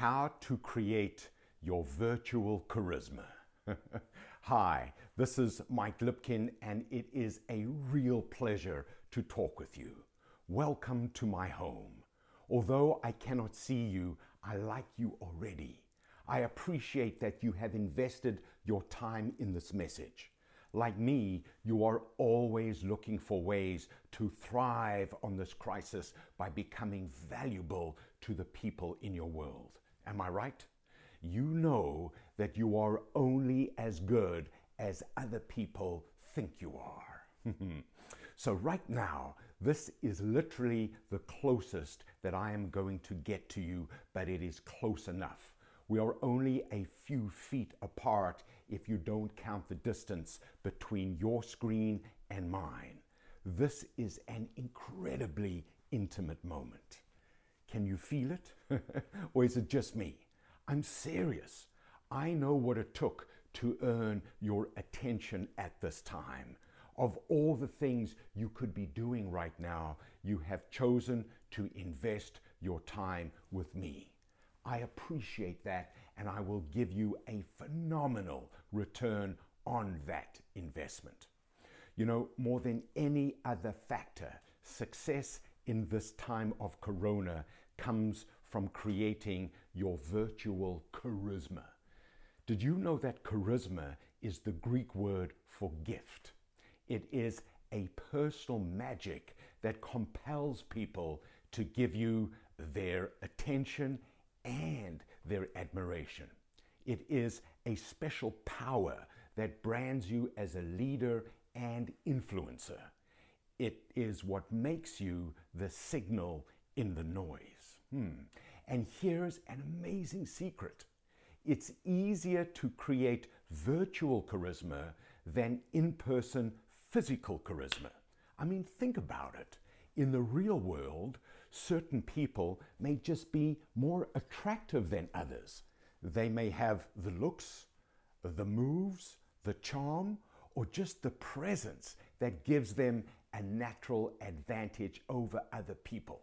How to create your virtual charisma. Hi, this is Mike Lipkin, and it is a real pleasure to talk with you. Welcome to my home. Although I cannot see you, I like you already. I appreciate that you have invested your time in this message. Like me, you are always looking for ways to thrive on this crisis by becoming valuable to the people in your world. Am I right? You know that you are only as good as other people think you are. so, right now, this is literally the closest that I am going to get to you, but it is close enough. We are only a few feet apart if you don't count the distance between your screen and mine. This is an incredibly intimate moment. Can you feel it? or is it just me? I'm serious. I know what it took to earn your attention at this time. Of all the things you could be doing right now, you have chosen to invest your time with me. I appreciate that and I will give you a phenomenal return on that investment. You know, more than any other factor, success in this time of corona comes from creating your virtual charisma. Did you know that charisma is the Greek word for gift? It is a personal magic that compels people to give you their attention and their admiration. It is a special power that brands you as a leader and influencer. It is what makes you the signal in the noise. Hmm. And here's an amazing secret it's easier to create virtual charisma than in person physical charisma. I mean, think about it. In the real world, certain people may just be more attractive than others. They may have the looks, the moves, the charm, or just the presence that gives them a natural advantage over other people.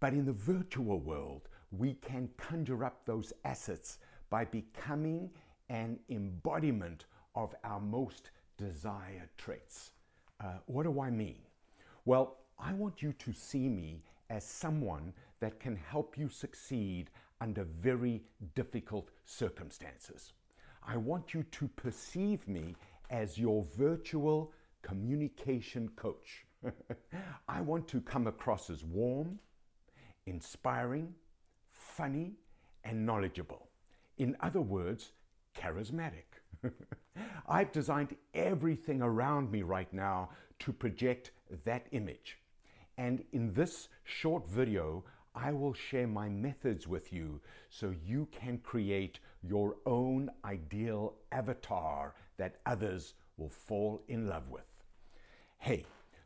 But in the virtual world, we can conjure up those assets by becoming an embodiment of our most desired traits. Uh, what do I mean? Well, I want you to see me as someone that can help you succeed under very difficult circumstances. I want you to perceive me as your virtual communication coach. I want to come across as warm, inspiring, funny, and knowledgeable. In other words, charismatic. I've designed everything around me right now to project that image. And in this short video, I will share my methods with you so you can create your own ideal avatar that others will fall in love with. Hey,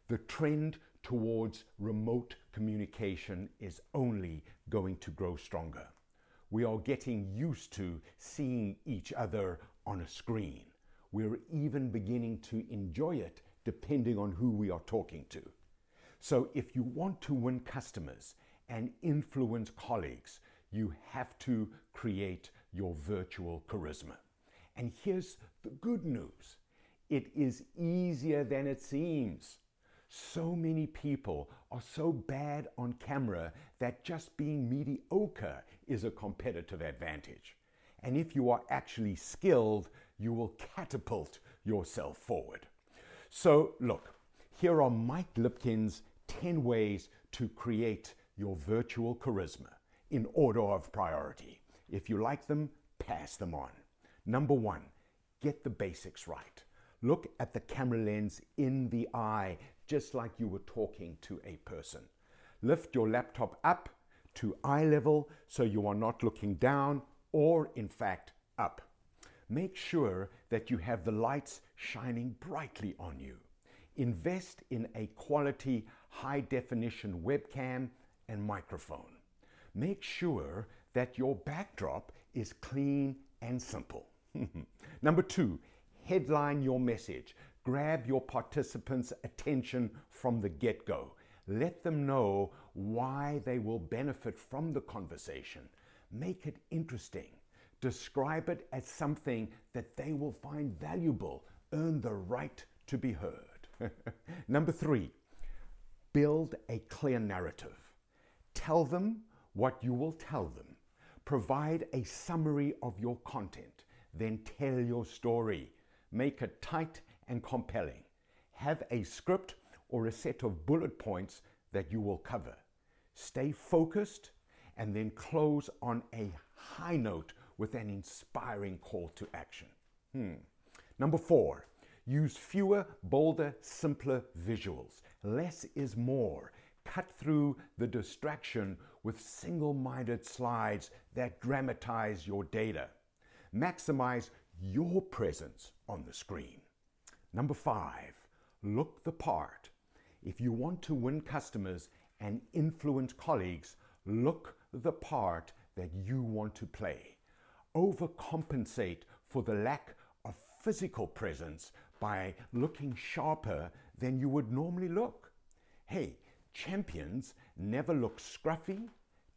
the trend towards remote communication is only going to grow stronger. We are getting used to seeing each other on a screen. We're even beginning to enjoy it depending on who we are talking to. So if you want to win customers and influence colleagues, you have to create your virtual charisma. And here's the good news. It is easier than it seems. So many people are so bad on camera that just being mediocre is a competitive advantage. And if you are actually skilled, you will catapult yourself forward. So, look, here are Mike Lipkin's 10 ways to create your virtual charisma in order of priority. If you like them, pass them on. Number one, get the basics right. Look at the camera lens in the eye, just like you were talking to a person. Lift your laptop up to eye level so you are not looking down or, in fact, up. Make sure that you have the lights shining brightly on you. Invest in a quality high definition webcam and microphone. Make sure that your backdrop is clean and simple. Number two, headline your message. Grab your participants' attention from the get go. Let them know why they will benefit from the conversation. Make it interesting. Describe it as something that they will find valuable. Earn the right to be heard. Number three, build a clear narrative. Tell them what you will tell them. Provide a summary of your content. Then tell your story. Make it tight and compelling. Have a script or a set of bullet points that you will cover. Stay focused and then close on a high note with an inspiring call to action. Hmm. Number four, use fewer, bolder, simpler visuals. Less is more. Cut through the distraction with single minded slides that dramatize your data. Maximize your presence on the screen. Number five, look the part. If you want to win customers and influence colleagues, look the part that you want to play. Overcompensate for the lack of physical presence by looking sharper than you would normally look. Hey, champions never look scruffy,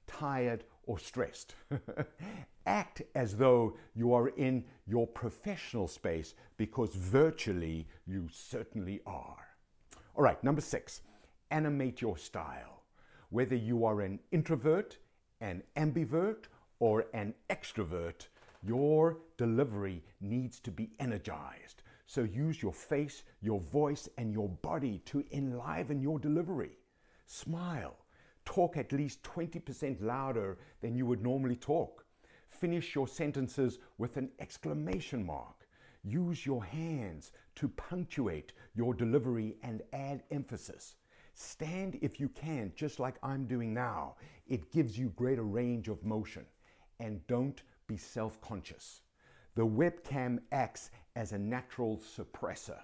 tired, or stressed. Act as though you are in your professional space because virtually you certainly are. All right, number six, animate your style. Whether you are an introvert, an ambivert, or an extrovert, your delivery needs to be energized. So use your face, your voice, and your body to enliven your delivery. Smile. Talk at least 20% louder than you would normally talk. Finish your sentences with an exclamation mark. Use your hands to punctuate your delivery and add emphasis. Stand if you can, just like I'm doing now. It gives you greater range of motion. And don't be self conscious. The webcam acts as a natural suppressor.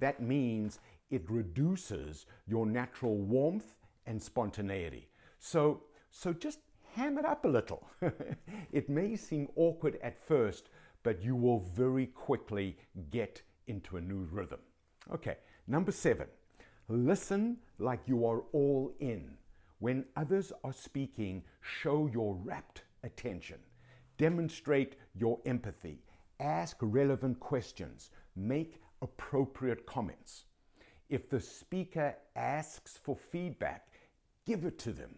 That means it reduces your natural warmth and spontaneity. So, so just ham it up a little. it may seem awkward at first, but you will very quickly get into a new rhythm. Okay, number seven, listen like you are all in. When others are speaking, show your rapt attention. Demonstrate your empathy ask relevant questions, make appropriate comments. If the speaker asks for feedback, give it to them.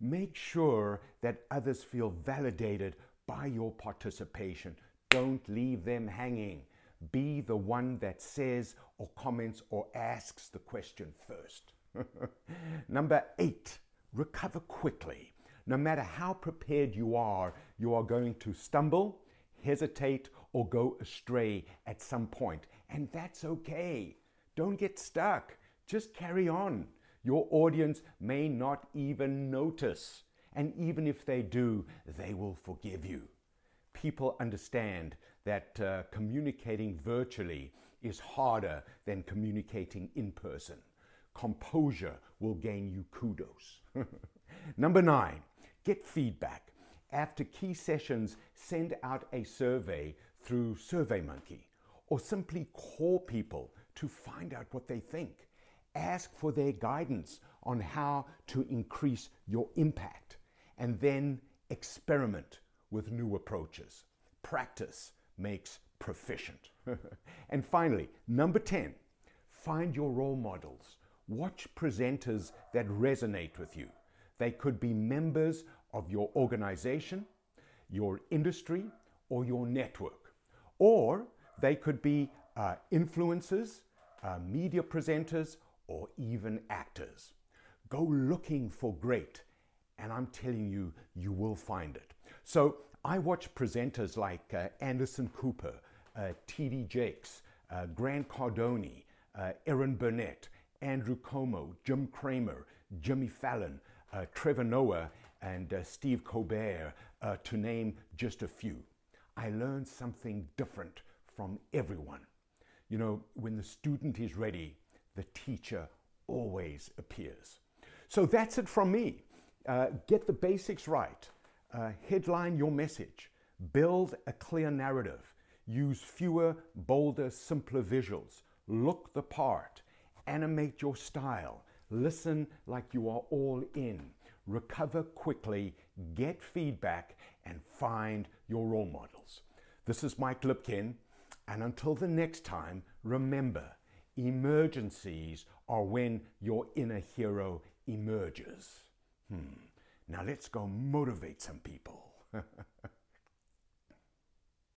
Make sure that others feel validated by your participation. Don't leave them hanging. Be the one that says or comments or asks the question first. Number eight, recover quickly. No matter how prepared you are, you are going to stumble, hesitate, or go astray at some point. and that's okay. Don't get stuck. Just carry on. Your audience may not even notice, and even if they do, they will forgive you. People understand that uh, communicating virtually is harder than communicating in person. Composure will gain you kudos. Number nine, get feedback. After key sessions, send out a survey through SurveyMonkey or simply call people to find out what they think. Ask for their guidance on how to increase your impact and then experiment with new approaches. Practice makes proficient. and finally, number 10, find your role models. Watch presenters that resonate with you. They could be members of your organization, your industry, or your network. Or they could be uh, influencers, uh, media presenters, or even actors. Go looking for great, and I'm telling you, you will find it. So I watch presenters like uh, Anderson Cooper, uh, T.D. Jakes, uh, Grant Cardone, uh, Erin Burnett, Andrew Cuomo, Jim Cramer, Jimmy Fallon, Trevor Noah, and uh, Steve Colbert, uh, to name just a few. I learned something different from everyone. You know, when the student is ready, the teacher always appears. So that's it from me. Uh, get the basics right. Uh, headline your message. Build a clear narrative. Use fewer, bolder, simpler visuals. Look the part. Animate your style. Listen like you are all in recover quickly, get feedback, and find your role models. This is Mike Lipkin, and until the next time, remember emergencies are when your inner hero emerges. Hmm. Now let's go motivate some people.